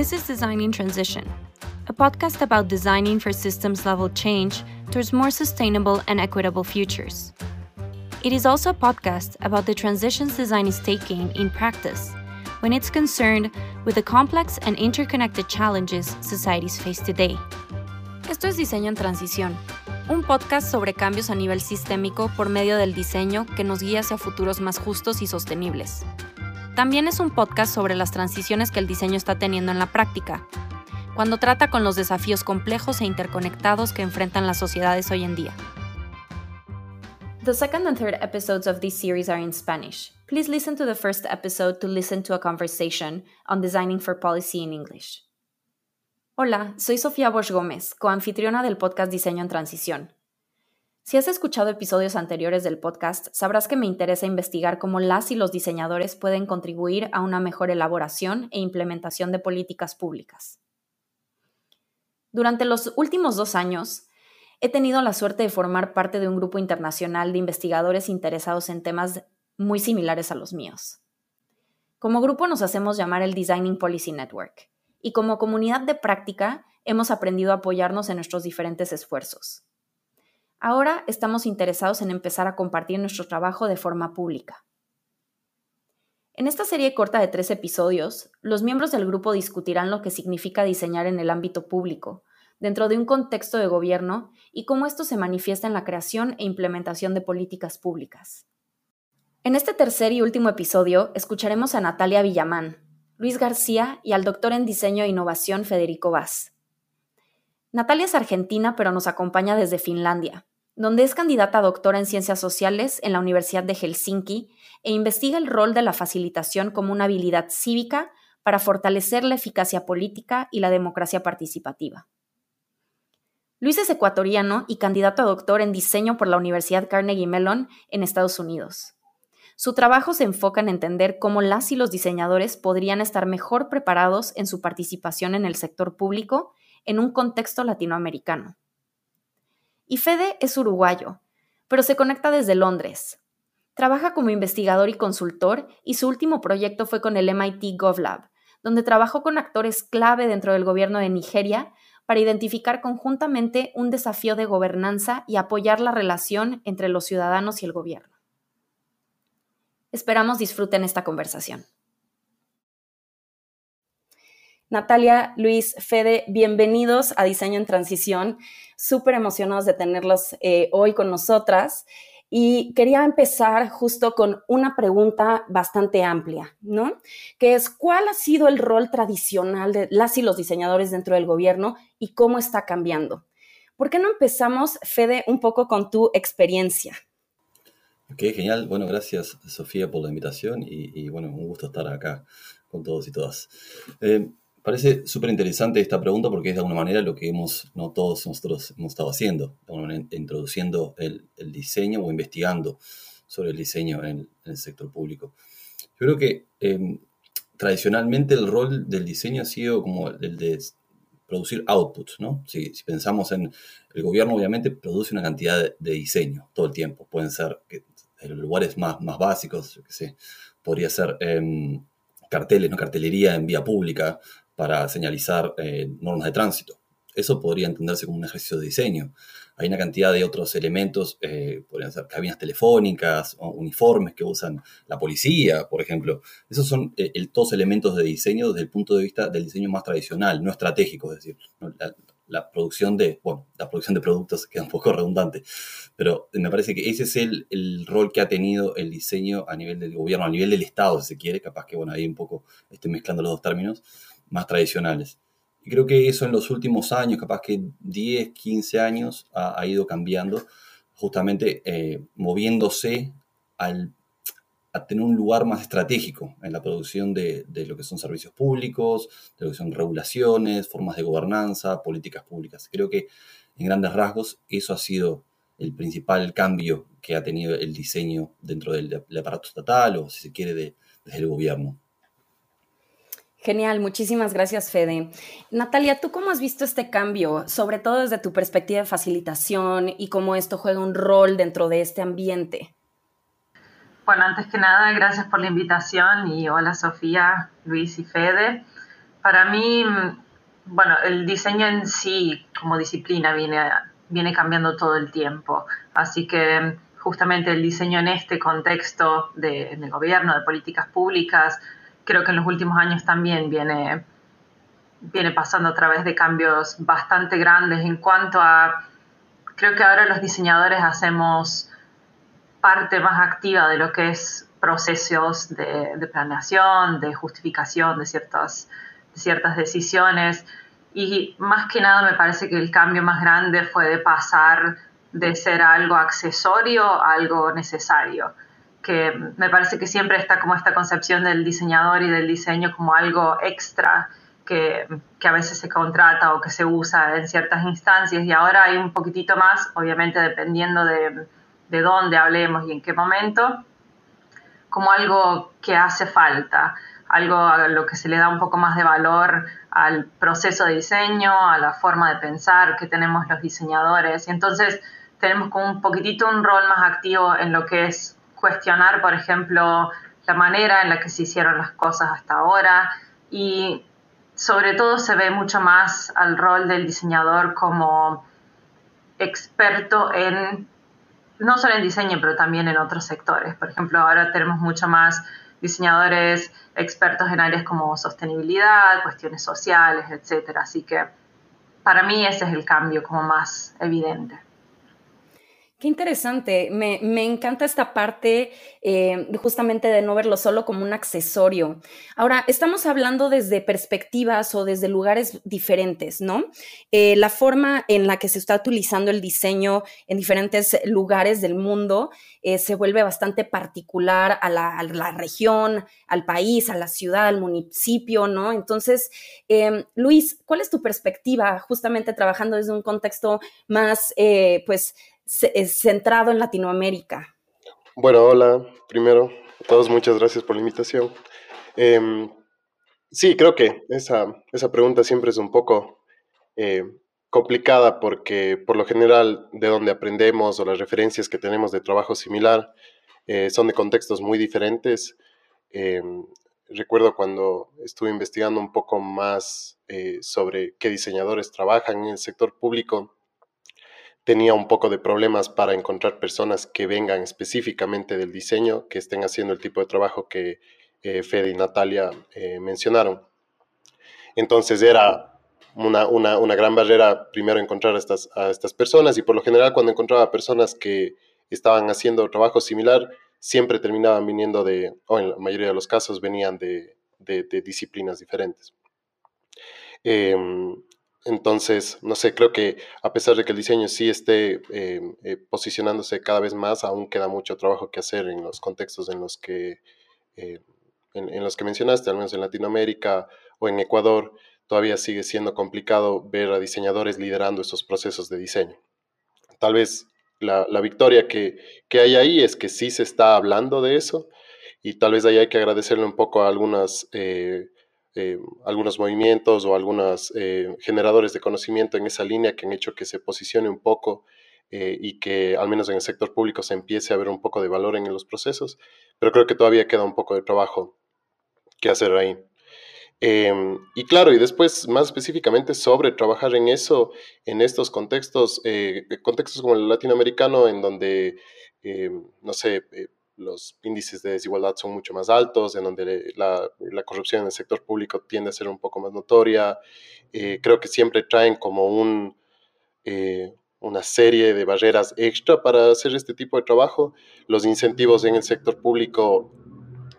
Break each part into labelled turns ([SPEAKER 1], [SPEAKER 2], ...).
[SPEAKER 1] This is Designing Transition, a podcast about designing for systems level change towards more sustainable and equitable futures. It is also a podcast about the transitions design is taking in practice when it's concerned with the complex and interconnected challenges societies face today. Esto es Diseño en Transición, un podcast sobre cambios a nivel sistémico por medio del diseño que nos guía hacia futuros más justos y sostenibles. También es un podcast sobre las transiciones que el diseño está teniendo en la práctica, cuando trata con los desafíos complejos e interconectados que enfrentan las sociedades hoy en día. The second and third episodes of this series are in Spanish. Please listen to the first episode to listen to a conversation on designing for policy in English. Hola, soy Sofía Bosch Gómez, coanfitriona del podcast Diseño en Transición. Si has escuchado episodios anteriores del podcast, sabrás que me interesa investigar cómo las y los diseñadores pueden contribuir a una mejor elaboración e implementación de políticas públicas. Durante los últimos dos años, he tenido la suerte de formar parte de un grupo internacional de investigadores interesados en temas muy similares a los míos. Como grupo nos hacemos llamar el Designing Policy Network y como comunidad de práctica hemos aprendido a apoyarnos en nuestros diferentes esfuerzos. Ahora estamos interesados en empezar a compartir nuestro trabajo de forma pública. En esta serie corta de tres episodios, los miembros del grupo discutirán lo que significa diseñar en el ámbito público, dentro de un contexto de gobierno y cómo esto se manifiesta en la creación e implementación de políticas públicas. En este tercer y último episodio escucharemos a Natalia Villamán, Luis García y al doctor en diseño e innovación Federico Vaz. Natalia es argentina pero nos acompaña desde Finlandia donde es candidata a doctora en Ciencias Sociales en la Universidad de Helsinki e investiga el rol de la facilitación como una habilidad cívica para fortalecer la eficacia política y la democracia participativa. Luis es ecuatoriano y candidato a doctor en diseño por la Universidad Carnegie Mellon en Estados Unidos. Su trabajo se enfoca en entender cómo las y los diseñadores podrían estar mejor preparados en su participación en el sector público en un contexto latinoamericano. Y Fede es uruguayo, pero se conecta desde Londres. Trabaja como investigador y consultor y su último proyecto fue con el MIT GovLab, donde trabajó con actores clave dentro del gobierno de Nigeria para identificar conjuntamente un desafío de gobernanza y apoyar la relación entre los ciudadanos y el gobierno. Esperamos disfruten esta conversación. Natalia, Luis, Fede, bienvenidos a Diseño en Transición. Súper emocionados de tenerlos eh, hoy con nosotras. Y quería empezar justo con una pregunta bastante amplia, ¿no? Que es, ¿cuál ha sido el rol tradicional de las y los diseñadores dentro del gobierno y cómo está cambiando? ¿Por qué no empezamos, Fede, un poco con tu experiencia?
[SPEAKER 2] Ok, genial. Bueno, gracias, Sofía, por la invitación y, bueno, un gusto estar acá con todos y todas. Eh, Parece súper interesante esta pregunta porque es de alguna manera lo que hemos, no todos nosotros hemos estado haciendo, introduciendo el, diseño o investigando sobre el diseño en, el sector público. Yo creo que em, tradicionalmente el rol del diseño ha sido como el de producir outputs, ¿no? Si, pensamos en el gobierno, obviamente produce una cantidad de, diseño todo el tiempo. Pueden ser lugares más, más básicos, yo sé, podría ser em, carteles, ¿no? cartelería en vía pública, para señalizar eh, normas de tránsito. Eso podría entenderse como un ejercicio de diseño. Hay una cantidad de otros elementos, eh, podrían ser cabinas telefónicas, o uniformes que usan la policía, por ejemplo. Esos son eh, todos elementos de diseño desde el punto de vista del diseño más tradicional, no estratégico, es decir, la, producción de, bueno, la producción de productos queda un poco redundante, pero me parece que ese es el, el, rol que ha tenido el diseño a nivel del gobierno, a nivel del Estado, si se quiere, capaz que, bueno, ahí un poco estoy mezclando los dos términos, más tradicionales. Y creo que eso en los últimos años, capaz que 10, 15 años, ha, ido cambiando, justamente eh, moviéndose al, a tener un lugar más estratégico en la producción de, de, lo que son servicios públicos, de lo que son regulaciones, formas de gobernanza, políticas públicas. Creo que en grandes rasgos eso ha sido el principal cambio que ha tenido el diseño dentro del, aparato estatal o, si se quiere, de, desde el gobierno.
[SPEAKER 1] Genial, muchísimas gracias, Fede. Natalia, ¿tú cómo has visto este cambio, sobre todo desde tu perspectiva de facilitación y cómo esto juega un rol dentro de este ambiente?
[SPEAKER 3] Bueno, antes que nada, gracias por la invitación y hola Sofía, Luis y Fede. Para mí, bueno, el diseño en sí como disciplina viene, viene cambiando todo el tiempo, así que justamente el diseño en este contexto de gobierno, de políticas públicas, creo que en los últimos años también viene, viene pasando a través de cambios bastante grandes en cuanto a, creo que ahora los diseñadores hacemos parte más activa de lo que es procesos de, planeación, de justificación de ciertas, de ciertas decisiones. Y más que nada me parece que el cambio más grande fue de pasar de ser algo accesorio a algo necesario, que me parece que siempre está como esta concepción del diseñador y del diseño como algo extra que, que, a veces se contrata o que se usa en ciertas instancias y ahora hay un poquitito más, obviamente dependiendo de, de dónde hablemos y en qué momento, como algo que hace falta, algo a lo que se le da un poco más de valor al proceso de diseño, a la forma de pensar que tenemos los diseñadores. Y entonces tenemos como un poquitito un rol más activo en lo que es cuestionar, por ejemplo, la manera en la que se hicieron las cosas hasta ahora y sobre todo se ve mucho más al rol del diseñador como experto en no solo en diseño, pero también en otros sectores. Por ejemplo, ahora tenemos mucho más diseñadores expertos en áreas como sostenibilidad, cuestiones sociales, etc. Así que para mí ese es el cambio como más evidente.
[SPEAKER 1] Qué interesante, me, encanta esta parte eh, justamente de no verlo solo como un accesorio. Ahora, estamos hablando desde perspectivas o desde lugares diferentes, ¿no? Eh, la forma en la que se está utilizando el diseño en diferentes lugares del mundo eh, se vuelve bastante particular a la, a la, región, al país, a la ciudad, al municipio, ¿no? Entonces, Luis, ¿cuál es tu perspectiva justamente trabajando desde un contexto más, pues, centrado en Latinoamérica?
[SPEAKER 4] Bueno, hola, primero, a todos muchas gracias por la invitación. Em, sí, creo que esa, esa, pregunta siempre es un poco eh, complicada porque por lo general de donde aprendemos o las referencias que tenemos de trabajo similar eh, son de contextos muy diferentes. Em, recuerdo cuando estuve investigando un poco más eh, sobre qué diseñadores trabajan en el sector público, tenía un poco de problemas para encontrar personas que vengan específicamente del diseño, que estén haciendo el tipo de trabajo que eh, Fede y Natalia eh, mencionaron. Entonces era una, una, gran barrera primero encontrar a estas, estas personas y por lo general cuando encontraba personas que estaban haciendo trabajo similar, siempre terminaban viniendo de, o en la mayoría de los casos venían de, de, disciplinas diferentes. Eh, entonces, no sé, creo que a pesar de que el diseño sí esté eh, eh, posicionándose cada vez más, aún queda mucho trabajo que hacer en los contextos en los que, eh, en, los que mencionaste, al menos en Latinoamérica o en Ecuador, todavía sigue siendo complicado ver a diseñadores liderando esos procesos de diseño. Tal vez la, victoria que, que, hay ahí es que sí se está hablando de eso y tal vez ahí hay que agradecerle un poco a algunas algunos movimientos o algunos eh, generadores de conocimiento en esa línea que han hecho que se posicione un poco eh, y que al menos en el sector público se empiece a ver un poco de valor en los procesos, pero creo que todavía queda un poco de trabajo que hacer ahí. Em, y claro, y después más específicamente sobre trabajar en eso, en estos contextos, contextos como el latinoamericano, en donde, em, no sé, los índices de desigualdad son mucho más altos, en donde la, corrupción en el sector público tiende a ser un poco más notoria. Eh, creo que siempre traen como un, eh, una serie de barreras extra para hacer este tipo de trabajo. Los incentivos en el sector público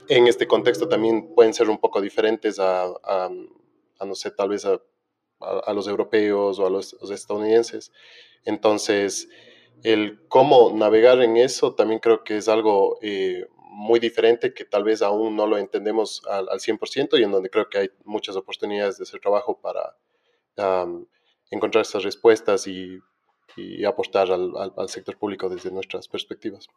[SPEAKER 4] en este contexto también pueden ser un poco diferentes a, a, no sé, tal vez a, a, los europeos o a los estadounidenses. Entonces, el cómo navegar en eso también creo que es algo eh, muy diferente que tal vez aún no lo entendemos al, 100% y en donde creo que hay muchas oportunidades de hacer trabajo para encontrar esas respuestas y, apostar al, sector público desde nuestras perspectivas.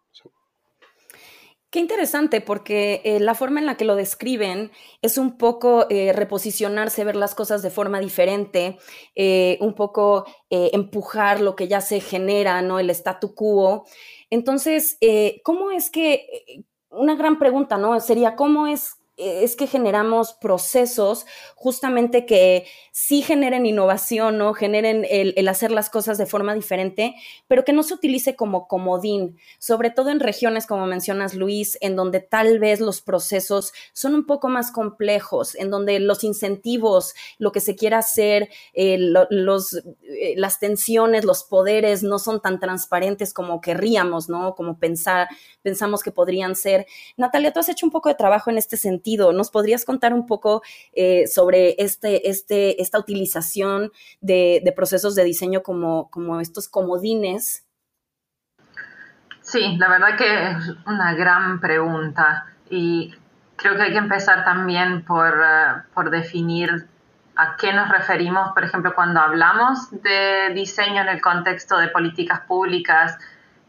[SPEAKER 1] Qué interesante, porque eh, la forma en la que lo describen es un poco eh, reposicionarse, ver las cosas de forma diferente, eh, un poco empujar lo que ya se genera, ¿no? El statu quo. Entonces, ¿cómo es que, una gran pregunta, ¿no? Sería, ¿cómo es es que generamos procesos justamente que sí generen innovación, ¿no? Generen el, hacer las cosas de forma diferente, pero que no se utilice como comodín, sobre todo en regiones, como mencionas Luis, en donde tal vez los procesos son un poco más complejos, en donde los incentivos, lo que se quiera hacer, eh, eh, las tensiones, los poderes no son tan transparentes como querríamos, ¿no? Como pensar, pensamos que podrían ser. Natalia, tú has hecho un poco de trabajo en este sentido ¿Nos podrías contar un poco eh, sobre este, este, esta utilización de, procesos de diseño como, como estos comodines?
[SPEAKER 3] Sí, la verdad que es una gran pregunta y creo que hay que empezar también por, eh, por definir a qué nos referimos, por ejemplo, cuando hablamos de diseño en el contexto de políticas públicas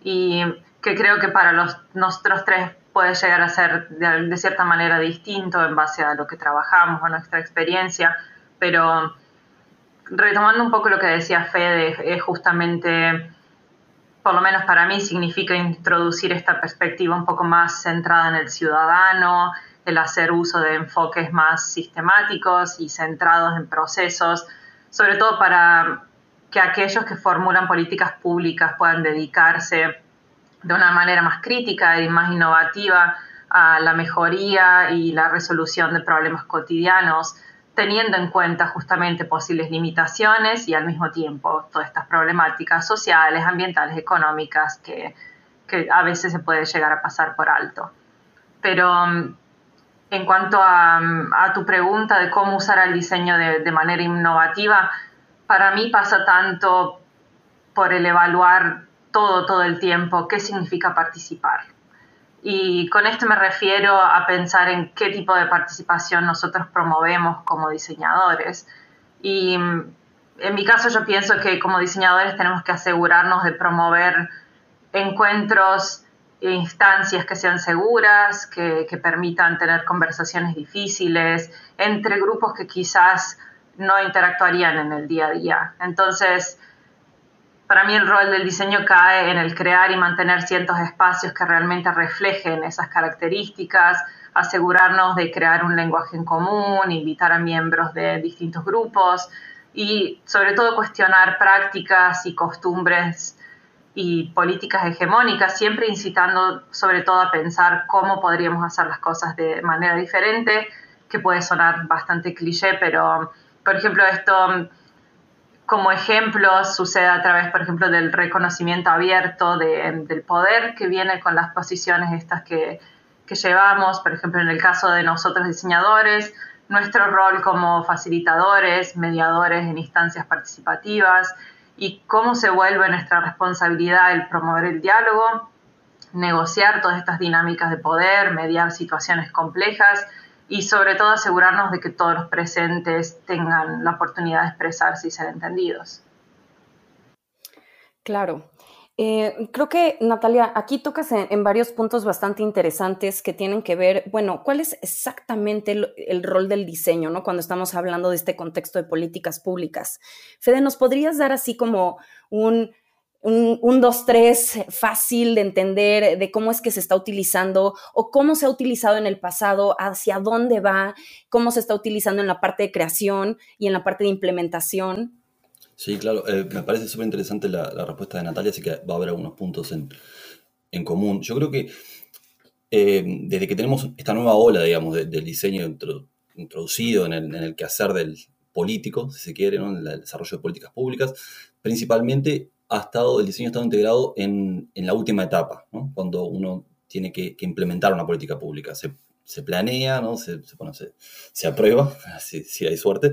[SPEAKER 3] y que creo que para los, nosotros tres puede llegar a ser de, cierta manera distinto en base a lo que trabajamos, a nuestra experiencia, pero retomando un poco lo que decía Fede, es justamente, por lo menos para mí, significa introducir esta perspectiva un poco más centrada en el ciudadano, el hacer uso de enfoques más sistemáticos y centrados en procesos, sobre todo para que aquellos que formulan políticas públicas puedan dedicarse de una manera más crítica y más innovativa a la mejoría y la resolución de problemas cotidianos, teniendo en cuenta justamente posibles limitaciones y al mismo tiempo todas estas problemáticas sociales, ambientales, económicas que, a veces se puede llegar a pasar por alto. Pero mm, en cuanto a, tu pregunta de cómo usar el diseño de manera innovativa, para mí pasa tanto por el evaluar todo, todo el tiempo qué significa participar. Y con esto me refiero a pensar en qué tipo de participación nosotros promovemos como diseñadores. Y mm, en mi caso yo pienso que como diseñadores tenemos que asegurarnos de promover encuentros e instancias que sean seguras, que, que permitan tener conversaciones difíciles entre grupos que quizás no interactuarían en el día a día. Entonces, para mí el rol del diseño cae en el crear y mantener ciertos espacios que realmente reflejen esas características, asegurarnos de crear un lenguaje en común, invitar a miembros de distintos grupos y sobre todo cuestionar prácticas y costumbres y políticas hegemónicas, siempre incitando sobre todo a pensar cómo podríamos hacer las cosas de manera diferente, que puede sonar bastante cliché, pero por ejemplo esto como ejemplo sucede a través, por ejemplo, del reconocimiento abierto del poder que viene con las posiciones estas que, que llevamos, por ejemplo, en el caso de nosotros diseñadores, nuestro rol como facilitadores, mediadores en instancias participativas y cómo se vuelve nuestra responsabilidad el promover el diálogo, negociar todas estas dinámicas de poder, mediar situaciones complejas y sobre todo asegurarnos de que todos los presentes tengan la oportunidad de expresarse y ser entendidos.
[SPEAKER 1] Claro. Eh, creo que, Natalia, aquí tocas en, varios puntos bastante interesantes que tienen que ver, bueno, cuál es exactamente el, rol del diseño, ¿no? Cuando estamos hablando de este contexto de políticas públicas. Fede, ¿nos podrías dar así como un un, un, dos, tres fácil de entender de cómo es que se está utilizando o cómo se ha utilizado en el pasado, hacia dónde va, cómo se está utilizando en la parte de creación y en la parte de implementación.
[SPEAKER 2] Sí, claro, eh, me parece súper interesante la, respuesta de Natalia, así que va a haber algunos puntos en, en común. Yo creo que eh, desde que tenemos esta nueva ola, digamos, del diseño introducido en el, en el, quehacer del político, si se quiere, ¿no? en el desarrollo de políticas públicas, principalmente ha estado, el diseño ha estado integrado en, la última etapa, cuando uno tiene que, implementar una política pública. Se, planea, ¿no? se, se, aprueba, si, hay suerte,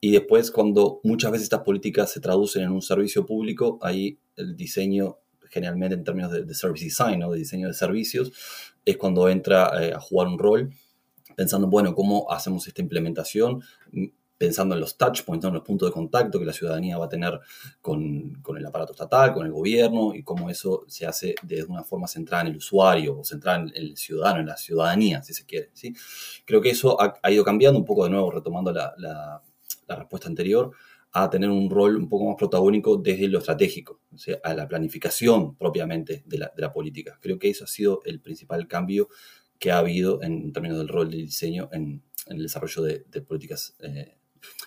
[SPEAKER 2] y después cuando muchas veces estas políticas se traducen en un servicio público, ahí el diseño, generalmente en términos de, service design, ¿no? de diseño de servicios, es cuando entra eh, a jugar un rol pensando, bueno, ¿cómo hacemos esta implementación? Pensando en los touch points, en los puntos de contacto que la ciudadanía va a tener con, el aparato estatal, con el gobierno, y cómo eso se hace de una forma centrada en el usuario o centrada en el ciudadano, en la ciudadanía, si se quiere. ¿sí? Creo que eso ha, ido cambiando un poco de nuevo, retomando la, respuesta anterior, a tener un rol un poco más protagónico desde lo estratégico, o sea, a la planificación propiamente de la, de la política. Creo que eso ha sido el principal cambio que ha habido en términos del rol del diseño en, el desarrollo de, políticas, eh,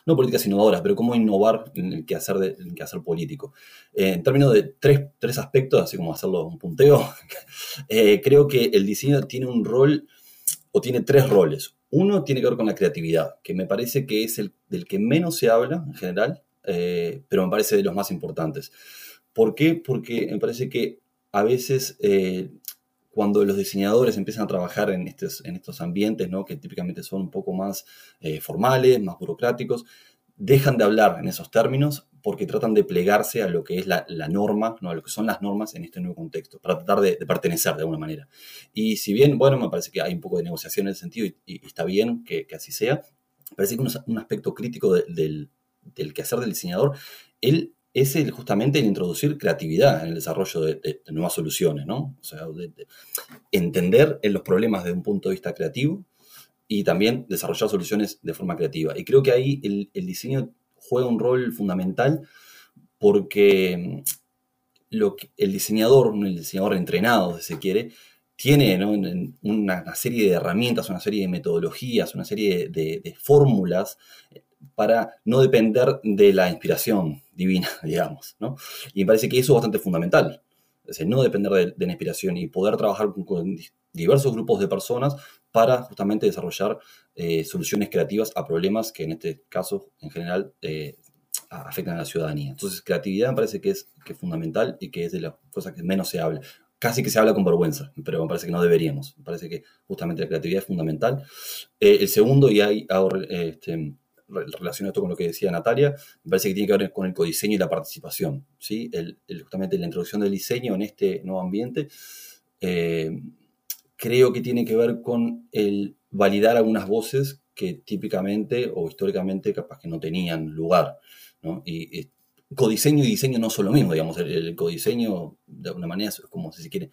[SPEAKER 2] no políticas innovadoras, pero cómo innovar en el quehacer, de, el quehacer político. Eh, en términos de tres, tres, aspectos, así como hacerlo un punteo, eh, creo que el diseño tiene un rol o tiene tres roles. Uno tiene que ver con la creatividad, que me parece que es el del que menos se habla en general, pero me parece de los más importantes. ¿Por qué? Porque me parece que a veces cuando los diseñadores empiezan a trabajar en estos, en estos ambientes, ¿no? que típicamente son un poco más eh, formales, más burocráticos, dejan de hablar en esos términos porque tratan de plegarse a lo que es la, norma, ¿no? a lo que son las normas en este nuevo contexto, para tratar de, pertenecer de alguna manera. Y si bien, bueno, me parece que hay un poco de negociación en ese sentido y, está bien que, así sea, parece que un, aspecto crítico del, del quehacer del diseñador, él es justamente el introducir creatividad en el desarrollo de, nuevas soluciones, ¿no? O sea, entender los problemas desde un punto de vista creativo y también desarrollar soluciones de forma creativa. Y creo que ahí el, diseño juega un rol fundamental porque mm, el diseñador, el diseñador entrenado, si se quiere, tiene una, serie de herramientas, una serie de metodologías, una serie de, de fórmulas para no depender de la inspiración divina, digamos, ¿no? Y me parece que eso es bastante fundamental, es decir, no depender de, la inspiración y poder trabajar con, diversos grupos de personas para justamente desarrollar eh, soluciones creativas a problemas que en este caso, en general, eh, afectan a la ciudadanía. Entonces, creatividad me parece que es, que fundamental y que es de las cosas que menos se habla. Casi que se habla con vergüenza, pero me parece que no deberíamos. Me parece que justamente la creatividad es fundamental. Eh, el segundo, y ahí ahora, este, relacionado esto con lo que decía Natalia, me parece que tiene que ver con el codiseño y la participación. ¿sí? justamente la introducción del diseño en este nuevo ambiente, eh, creo que tiene que ver con el validar algunas voces que típicamente o históricamente capaz que no tenían lugar. Y, codiseño y diseño no son lo mismo, digamos, el, codiseño de alguna manera es como si se quiere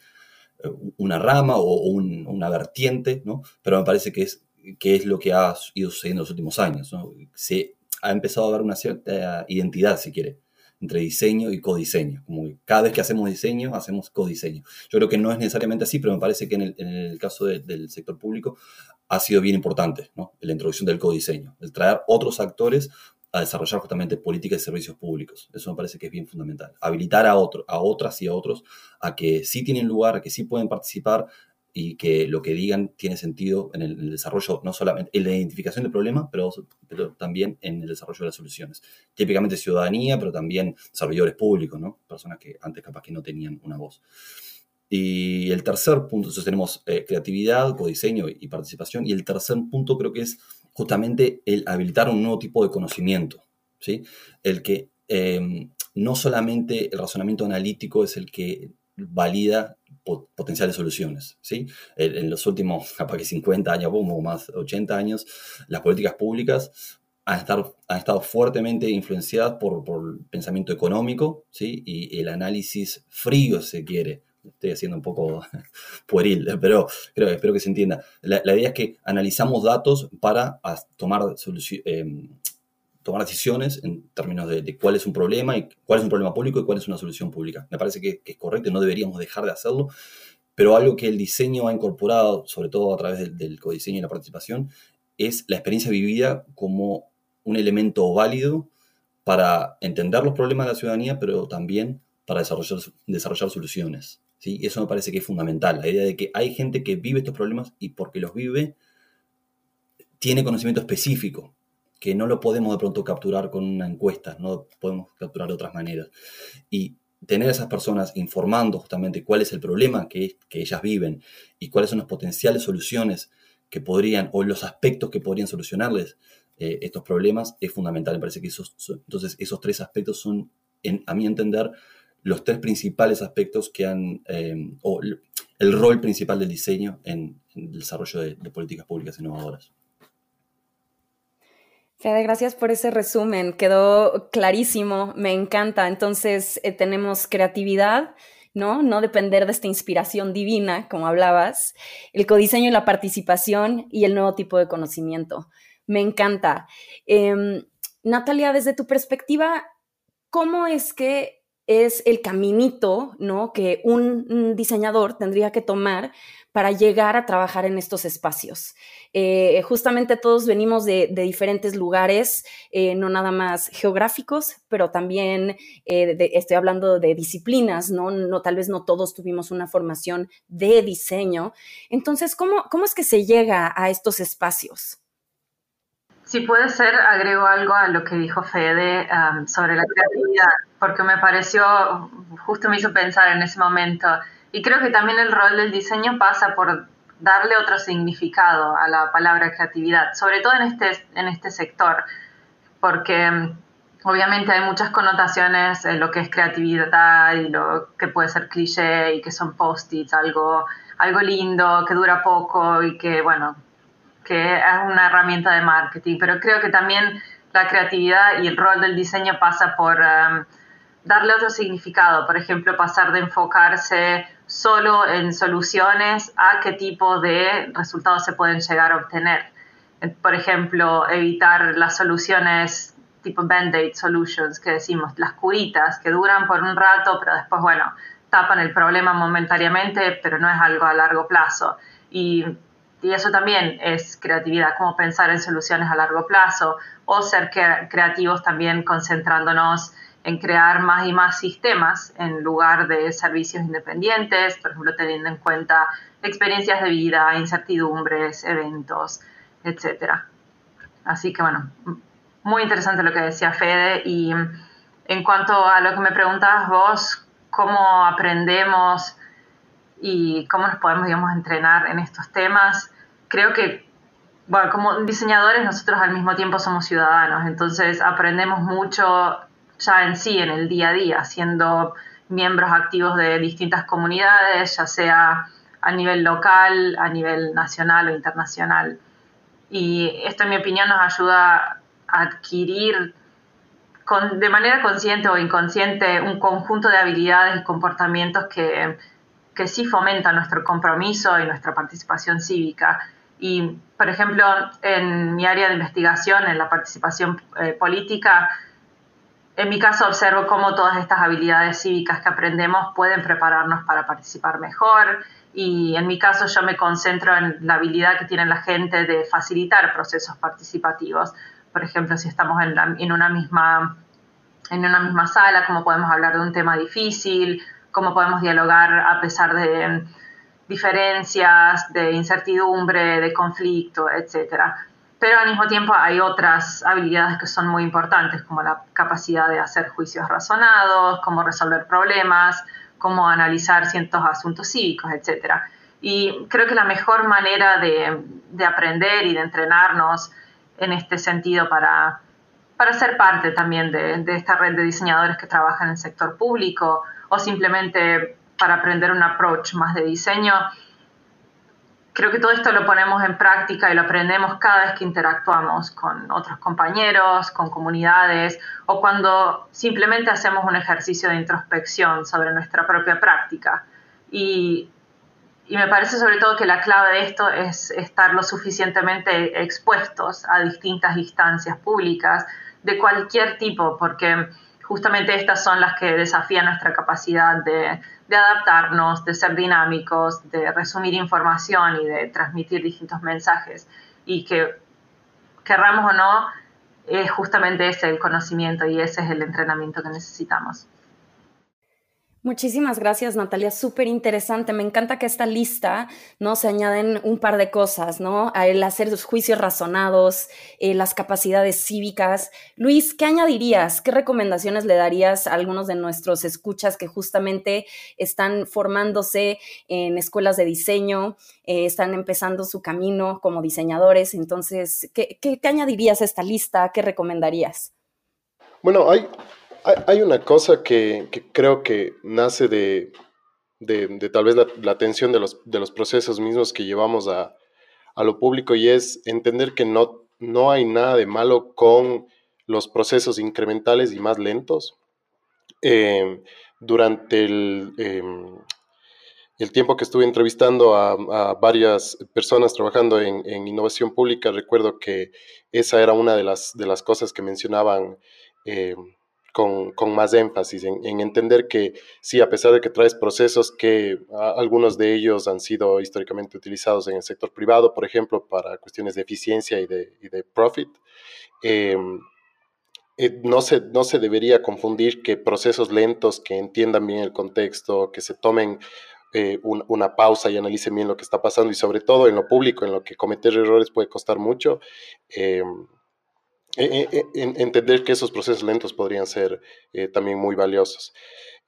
[SPEAKER 2] eh, una rama o, una vertiente, ¿no? pero me parece que es qué es lo que ha ido sucediendo en los últimos años. Se ha empezado a haber una cierta identidad, si quiere, entre diseño y codiseño. Que cada vez que hacemos diseño, hacemos codiseño. Yo creo que no es necesariamente así, pero me parece que en el, caso del sector público ha sido bien importante la introducción del codiseño, el traer otros actores a desarrollar justamente políticas y servicios públicos. Eso me parece que es bien fundamental. Habilitar a, a otras y a otros a que sí tienen lugar, a que sí pueden participar, y que lo que digan tiene sentido en el, desarrollo, no solamente en la identificación del problema, pero, pero, también en el desarrollo de las soluciones. Típicamente ciudadanía, pero también servidores públicos, ¿no? Personas que antes capaz que no tenían una voz. Y el tercer punto, entonces tenemos eh, creatividad, codiseño y participación. Y el tercer punto creo que es justamente el habilitar un nuevo tipo de conocimiento, ¿sí? El que eh, no solamente el razonamiento analítico es el que valida potenciales soluciones. ¿sí? En, los últimos, capaz que 50 años o más, 80 años, las políticas públicas han, han estado fuertemente influenciadas por, por, el pensamiento económico ¿sí? y el análisis frío, se quiere. Estoy haciendo un poco pueril, pero creo, espero que se entienda. La, idea es que analizamos datos para tomar soluciones. Eh, tomar decisiones en términos de, cuál es un problema y cuál es un problema público y cuál es una solución pública. Me parece que, es correcto y no deberíamos dejar de hacerlo, pero algo que el diseño ha incorporado, sobre todo a través del, del codiseño y la participación, es la experiencia vivida como un elemento válido para entender los problemas de la ciudadanía, pero también para desarrollar, desarrollar soluciones. ¿sí? Eso me parece que es fundamental, la idea de que hay gente que vive estos problemas y porque los vive, tiene conocimiento específico que no lo podemos de pronto capturar con una encuesta, no podemos capturar de otras maneras. Y tener a esas personas informando justamente cuál es el problema que, que ellas viven y cuáles son las potenciales soluciones que podrían, o los aspectos que podrían solucionarles eh, estos problemas, es fundamental. Me parece que esos, entonces esos tres aspectos son, en, a mi entender, los tres principales aspectos que han, eh, o el rol principal del diseño en, el desarrollo de políticas públicas innovadoras.
[SPEAKER 5] Fede, gracias por ese resumen. Quedó clarísimo, me encanta. Entonces, eh, tenemos creatividad, ¿no? No depender de esta inspiración divina, como hablabas, el codiseño y la participación y el nuevo tipo de conocimiento. Me encanta. Em, Natalia, desde tu perspectiva, ¿cómo es que
[SPEAKER 1] es el caminito, ¿no? Que un diseñador tendría que tomar para llegar a trabajar en estos espacios. Eh, justamente todos venimos de, diferentes lugares, eh, no nada más geográficos, pero también eh, estoy hablando de disciplinas, ¿no? Tal vez no todos tuvimos una formación de diseño. Entonces, ¿cómo, cómo es que se llega a estos espacios?
[SPEAKER 3] Si puede ser, agrego algo a lo que dijo Fede um, sobre la creatividad, porque me pareció, justo me hizo pensar en ese momento y creo que también el rol del diseño pasa por darle otro significado a la palabra creatividad, sobre todo en este, en este sector, porque mm, obviamente hay muchas connotaciones en lo que es creatividad y lo que puede ser cliché y que son post-its, algo, algo lindo, que dura poco y que, bueno, que es una herramienta de marketing, pero creo que también la creatividad y el rol del diseño pasa por mm, darle otro significado, por ejemplo, pasar de enfocarse solo en soluciones a qué tipo de resultados se pueden llegar a obtener. Por ejemplo, evitar las soluciones tipo band-aid solutions que decimos, las curitas que duran por un rato, pero después, bueno, tapan el problema momentáneamente, pero no es algo a largo plazo. Y, y eso también es creatividad, como pensar en soluciones a largo plazo o ser creativos también concentrándonos en crear más y más sistemas en lugar de servicios independientes, por ejemplo, teniendo en cuenta experiencias de vida, incertidumbres, eventos, etc. Así que bueno, muy interesante lo que decía Fede y en cuanto a lo que me preguntabas vos, cómo aprendemos y cómo nos podemos, digamos, entrenar en estos temas, creo que, bueno, como diseñadores nosotros al mismo tiempo somos ciudadanos, entonces aprendemos mucho ya en sí, en el día a día, siendo miembros activos de distintas comunidades, ya sea a nivel local, a nivel nacional o internacional. Y esto, en mi opinión, nos ayuda a adquirir con, de manera consciente o inconsciente un conjunto de habilidades y comportamientos que, que sí fomentan nuestro compromiso y nuestra participación cívica. Y, por ejemplo, en mi área de investigación, en la participación eh, política, en mi caso observo cómo todas estas habilidades cívicas que aprendemos pueden prepararnos para participar mejor y en mi caso yo me concentro en la habilidad que tiene la gente de facilitar procesos participativos. Por ejemplo, si estamos en, una, misma, en una misma sala, cómo podemos hablar de un tema difícil, cómo podemos dialogar a pesar de diferencias, de incertidumbre, de conflicto, etcétera pero al mismo tiempo hay otras habilidades que son muy importantes, como la capacidad de hacer juicios razonados, cómo resolver problemas, cómo analizar ciertos asuntos cívicos, etc. Y creo que la mejor manera de, aprender y de entrenarnos en este sentido para, para ser parte también de, de esta red de diseñadores que trabajan en el sector público o simplemente para aprender un approach más de diseño creo que todo esto lo ponemos en práctica y lo aprendemos cada vez que interactuamos con otros compañeros, con comunidades o cuando simplemente hacemos un ejercicio de introspección sobre nuestra propia práctica. Y, me parece sobre todo que la clave de esto es estar lo suficientemente expuestos a distintas instancias públicas de cualquier tipo, porque justamente estas son las que desafían nuestra capacidad de, adaptarnos, de ser dinámicos, de resumir información y de transmitir distintos mensajes. Y que querramos o no, es justamente ese el conocimiento y ese es el entrenamiento que necesitamos.
[SPEAKER 1] Muchísimas gracias, Natalia. Súper interesante. Me encanta que esta lista, ¿no? Se añaden un par de cosas, ¿no? El hacer los juicios razonados, eh, las capacidades cívicas. Luis, ¿qué añadirías? ¿Qué recomendaciones le darías a algunos de nuestros escuchas que justamente están formándose en escuelas de diseño, eh, están empezando su camino como diseñadores? Entonces, ¿qué, qué, qué añadirías a esta lista? ¿Qué recomendarías?
[SPEAKER 4] Bueno, hay, hay una cosa que, creo que nace de, tal vez la, atención de los, de los, procesos mismos que llevamos a, lo público y es entender que no, no hay nada de malo con los procesos incrementales y más lentos. Em, durante el, em, el, tiempo que estuve entrevistando a, varias personas trabajando en, en, innovación pública, recuerdo que esa era una de las, de las cosas que mencionaban em, con, más énfasis en, entender que sí, a pesar de que traes procesos que algunos de ellos han sido históricamente utilizados en el sector privado, por ejemplo, para cuestiones de eficiencia y de, y de profit, em, eh, no, se, no se debería confundir que procesos lentos que entiendan bien el contexto, que se tomen eh, una pausa y analicen bien lo que está pasando y sobre todo en lo público, en lo que cometer errores puede costar mucho, eh, eh, eh, entender que esos procesos lentos podrían ser también muy valiosos.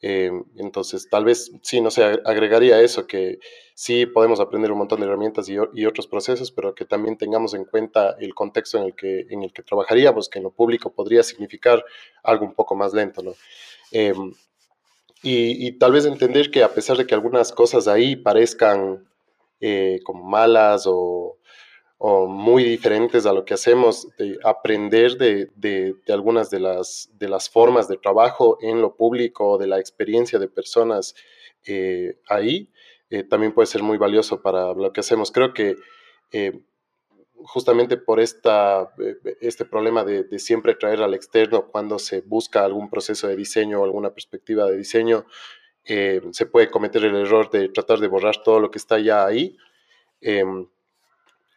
[SPEAKER 4] entonces, tal vez sí, no sé, agregaría eso, que sí podemos aprender un montón de herramientas y, otros procesos, pero que también tengamos en cuenta el contexto en el, que, en el que trabajaríamos, que en lo público podría significar algo un poco más lento, ¿no? Y, y, tal vez entender que a pesar de que algunas cosas ahí parezcan como malas o, o muy diferentes a lo que hacemos, de aprender de, de, algunas de las, de las formas de trabajo en lo público, de la experiencia de personas eh, ahí, eh, también puede ser muy valioso para lo que hacemos. Creo que eh, justamente por esta, este problema de, de, siempre traer al externo cuando se busca algún proceso de diseño o alguna perspectiva de diseño, se puede cometer el error de tratar de borrar todo lo que está ya ahí. Em,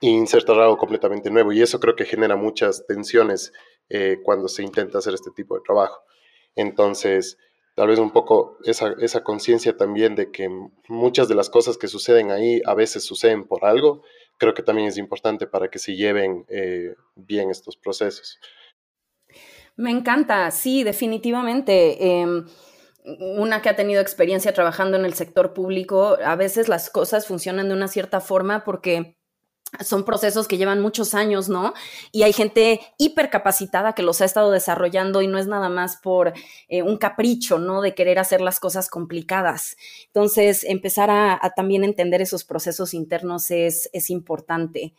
[SPEAKER 4] insertar algo completamente nuevo. Y eso creo que genera muchas tensiones eh, cuando se intenta hacer este tipo de trabajo. Entonces, tal vez un poco esa, esa conciencia también de que muchas de las cosas que suceden ahí a veces suceden por algo, creo que también es importante para que se lleven eh, bien estos procesos.
[SPEAKER 5] Me encanta, sí, definitivamente. Em, una que ha tenido experiencia trabajando en el sector público, a veces las cosas funcionan de una cierta forma porque son procesos que llevan muchos años, ¿no? Y hay gente hipercapacitada que los ha estado desarrollando y no es nada más por eh, un capricho, ¿no? De querer hacer las cosas complicadas. Entonces, empezar a, también entender esos procesos internos es, es importante.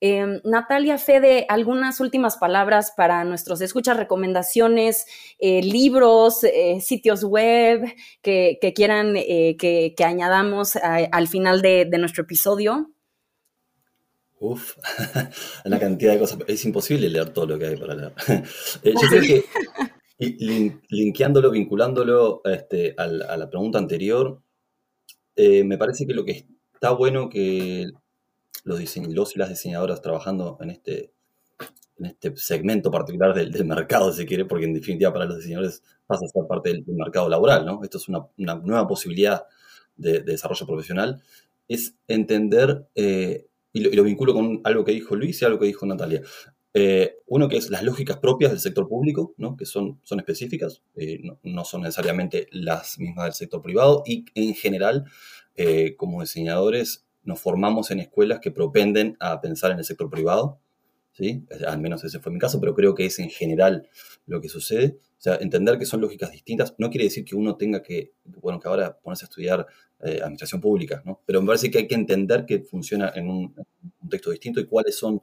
[SPEAKER 5] Em, Natalia Fede, algunas últimas palabras para nuestros escuchas, recomendaciones, eh, libros, eh, sitios web que, quieran que, añadamos al final de nuestro episodio.
[SPEAKER 2] Uf, una cantidad de cosas. Es imposible leer todo lo que hay para leer. Eh, yo creo que, linkeándolo, vinculándolo este, a, la, pregunta anterior, eh, me parece que lo que está bueno que los, los y las diseñadoras trabajando en este, en este segmento particular del, mercado, si quiere, porque en definitiva para los diseñadores pasa a ser parte del, mercado laboral, ¿no? Esto es una, nueva posibilidad de, desarrollo profesional, es entender eh, y lo, vinculo con algo que dijo Luis y algo que dijo Natalia. Eh, uno que es las lógicas propias del sector público, ¿no? que son, son específicas, eh, no, son necesariamente las mismas del sector privado y en general, eh, como diseñadores, nos formamos en escuelas que propenden a pensar en el sector privado, ¿sí? al menos ese fue mi caso, pero creo que es en general lo que sucede. O sea, entender que son lógicas distintas no quiere decir que uno tenga que, bueno, que ahora ponerse a estudiar eh, administración pública, ¿no? Pero me parece que hay que entender que funciona en un contexto distinto y cuáles son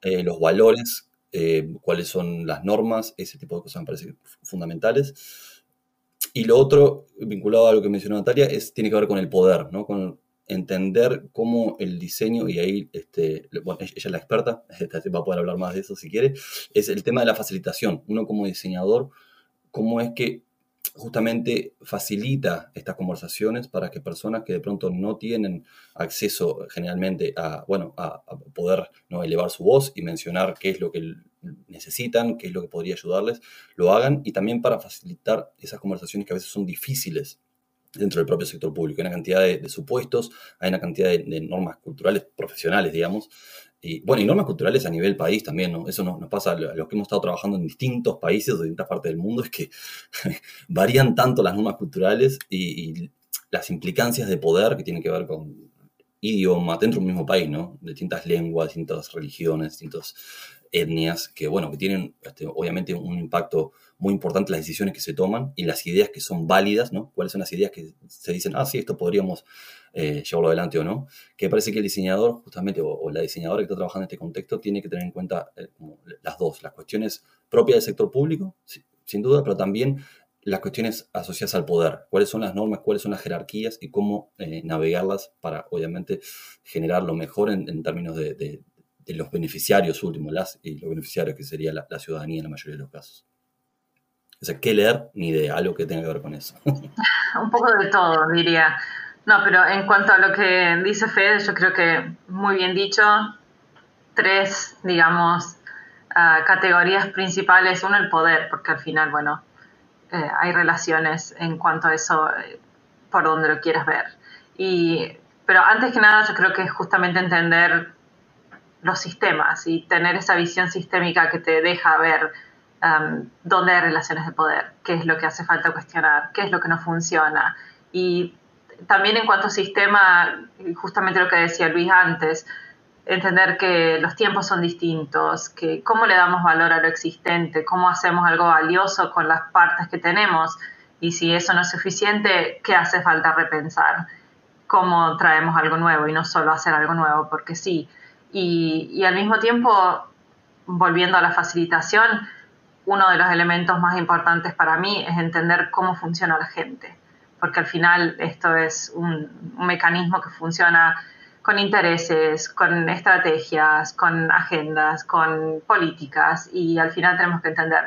[SPEAKER 2] eh, los valores, eh, cuáles son las normas, ese tipo de cosas me parecen fundamentales. Y lo otro, vinculado a lo que mencionó Natalia, es, tiene que ver con el poder, ¿no? Con entender cómo el diseño, y ahí este, bueno, ella es la experta, va a poder hablar más de eso si quiere, es el tema de la facilitación. Uno como diseñador, cómo es que justamente facilita estas conversaciones para que personas que de pronto no tienen acceso generalmente a, bueno, a, poder ¿no? elevar su voz y mencionar qué es lo que necesitan, qué es lo que podría ayudarles, lo hagan y también para facilitar esas conversaciones que a veces son difíciles dentro del propio sector público. Hay una cantidad de, supuestos, hay una cantidad de, normas culturales profesionales, digamos, y bueno, y normas culturales a nivel país también, ¿no? Eso nos, pasa a los que hemos estado trabajando en distintos países o distintas partes del mundo, es que varían tanto las normas culturales y, las implicancias de poder que tienen que ver con idioma dentro del mismo país, ¿no? Distintas lenguas, distintas religiones, distintas etnias, que bueno, que tienen este, obviamente un impacto muy importante las decisiones que se toman y las ideas que son válidas, ¿no? Cuáles son las ideas que se dicen, ah, sí, esto podríamos eh, llevarlo adelante o no. Que parece que el diseñador, justamente, o, la diseñadora que está trabajando en este contexto, tiene que tener en cuenta eh, las dos, las cuestiones propias del sector público, sin duda, pero también las cuestiones asociadas al poder, cuáles son las normas, cuáles son las jerarquías y cómo eh, navegarlas para, obviamente, generar lo mejor en, términos de, los beneficiarios últimos, las y los beneficiarios que sería la ciudadanía en la mayoría de los casos. O sea, ¿qué leer? Ni idea, algo que tenga que ver con eso.
[SPEAKER 3] Un poco de todo, diría. No, pero en cuanto a lo que dice Fede, yo creo que muy bien dicho, tres, digamos, ah, categorías principales. Uno, el poder, porque al final, bueno, eh, hay relaciones en cuanto a eso, eh, por donde lo quieras ver. Y, pero antes que nada, yo creo que es justamente entender los sistemas y tener esa visión sistémica que te deja ver um, dónde hay relaciones de poder, qué es lo que hace falta cuestionar, qué es lo que no funciona. Y también en cuanto a sistema, justamente lo que decía Luis antes, entender que los tiempos son distintos, que cómo le damos valor a lo existente, cómo hacemos algo valioso con las partes que tenemos y si eso no es suficiente, ¿qué hace falta repensar? ¿Cómo traemos algo nuevo y no solo hacer algo nuevo porque sí? Y, al mismo tiempo, volviendo a la facilitación, uno de los elementos más importantes para mí es entender cómo funciona la gente, porque al final esto es un, un mecanismo que funciona con intereses, con estrategias, con agendas, con políticas y al final tenemos que entender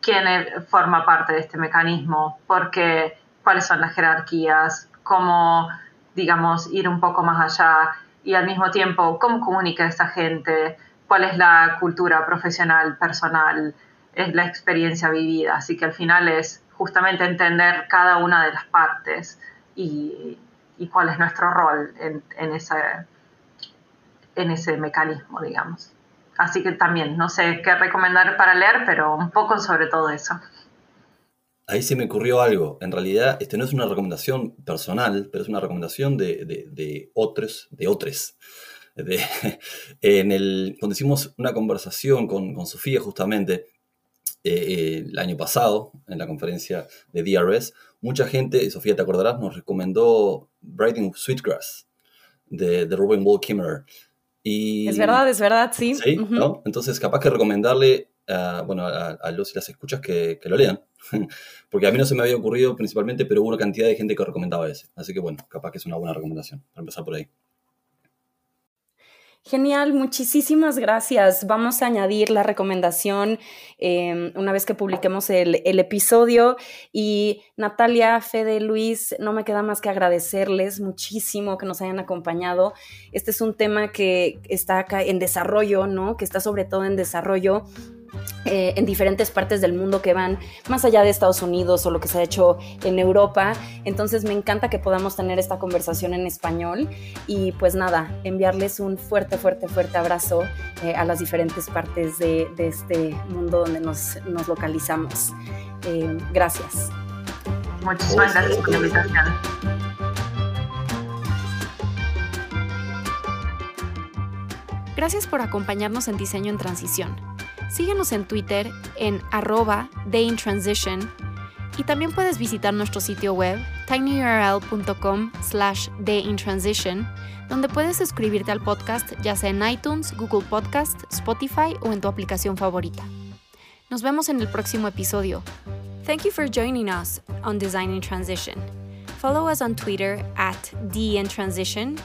[SPEAKER 3] quién forma parte de este mecanismo, porque cuáles son las jerarquías, cómo, digamos, ir un poco más allá y al mismo tiempo cómo comunica esta gente, cuál es la cultura profesional, personal, es la experiencia vivida. Así que al final es justamente entender cada una de las partes y, cuál es nuestro rol en, ese, en ese mecanismo, digamos. Así que también, no sé qué recomendar para leer, pero un poco sobre todo eso.
[SPEAKER 2] Ahí se me ocurrió algo. En realidad, este no es una recomendación personal, pero es una recomendación de, de, de otros, de otros. De, en el, cuando hicimos una conversación con, con Sofía justamente eh, eh, el año pasado, en la conferencia de DRS, mucha gente, Sofía te acordarás, nos recomendó Writing Sweetgrass de, de Robin Wall Kimmerer. Y,
[SPEAKER 5] es verdad, es verdad, sí.
[SPEAKER 2] Sí, ¿no? Entonces, capaz que recomendarle uh, bueno, a, a, los y las escuchas que, que, lo lean. Porque a mí no se me había ocurrido principalmente, pero hubo una cantidad de gente que recomendaba ese. Así que, bueno, capaz que es una buena recomendación para empezar por ahí.
[SPEAKER 5] Genial, muchísimas gracias. Vamos a añadir la recomendación eh, una vez que publiquemos el, el, episodio. Y Natalia, Fede, Luis, no me queda más que agradecerles muchísimo que nos hayan acompañado. Este es un tema que está acá en desarrollo, ¿no? Que está sobre todo en desarrollo eh, en diferentes partes del mundo que van más allá de Estados Unidos o lo que se ha hecho en Europa. Entonces me encanta que podamos tener esta conversación en español y pues nada, enviarles un fuerte, fuerte, fuerte abrazo eh, a las diferentes partes de, de, este mundo donde nos, nos localizamos. Eh, gracias.
[SPEAKER 3] Muchísimas gracias por la invitación.
[SPEAKER 1] Gracias por acompañarnos en Diseño en Transición. Síguenos en Twitter en arroba dayintransition y también puedes visitar nuestro sitio web tinyurl.com slash dayintransition donde puedes suscribirte al podcast ya sea en iTunes, Google Podcast, Spotify o en tu aplicación favorita. Nos vemos en el próximo episodio. Thank you for joining us on Design in Transition. Follow us on Twitter at dintransition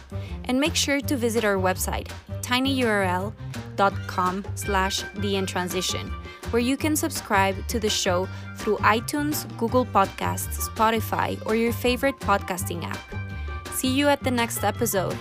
[SPEAKER 1] and make sure to visit our website tinyurl.com slash dintransition where you can subscribe to the show through iTunes, Google Podcasts, Spotify, or your favorite podcasting app. See you at the next episode.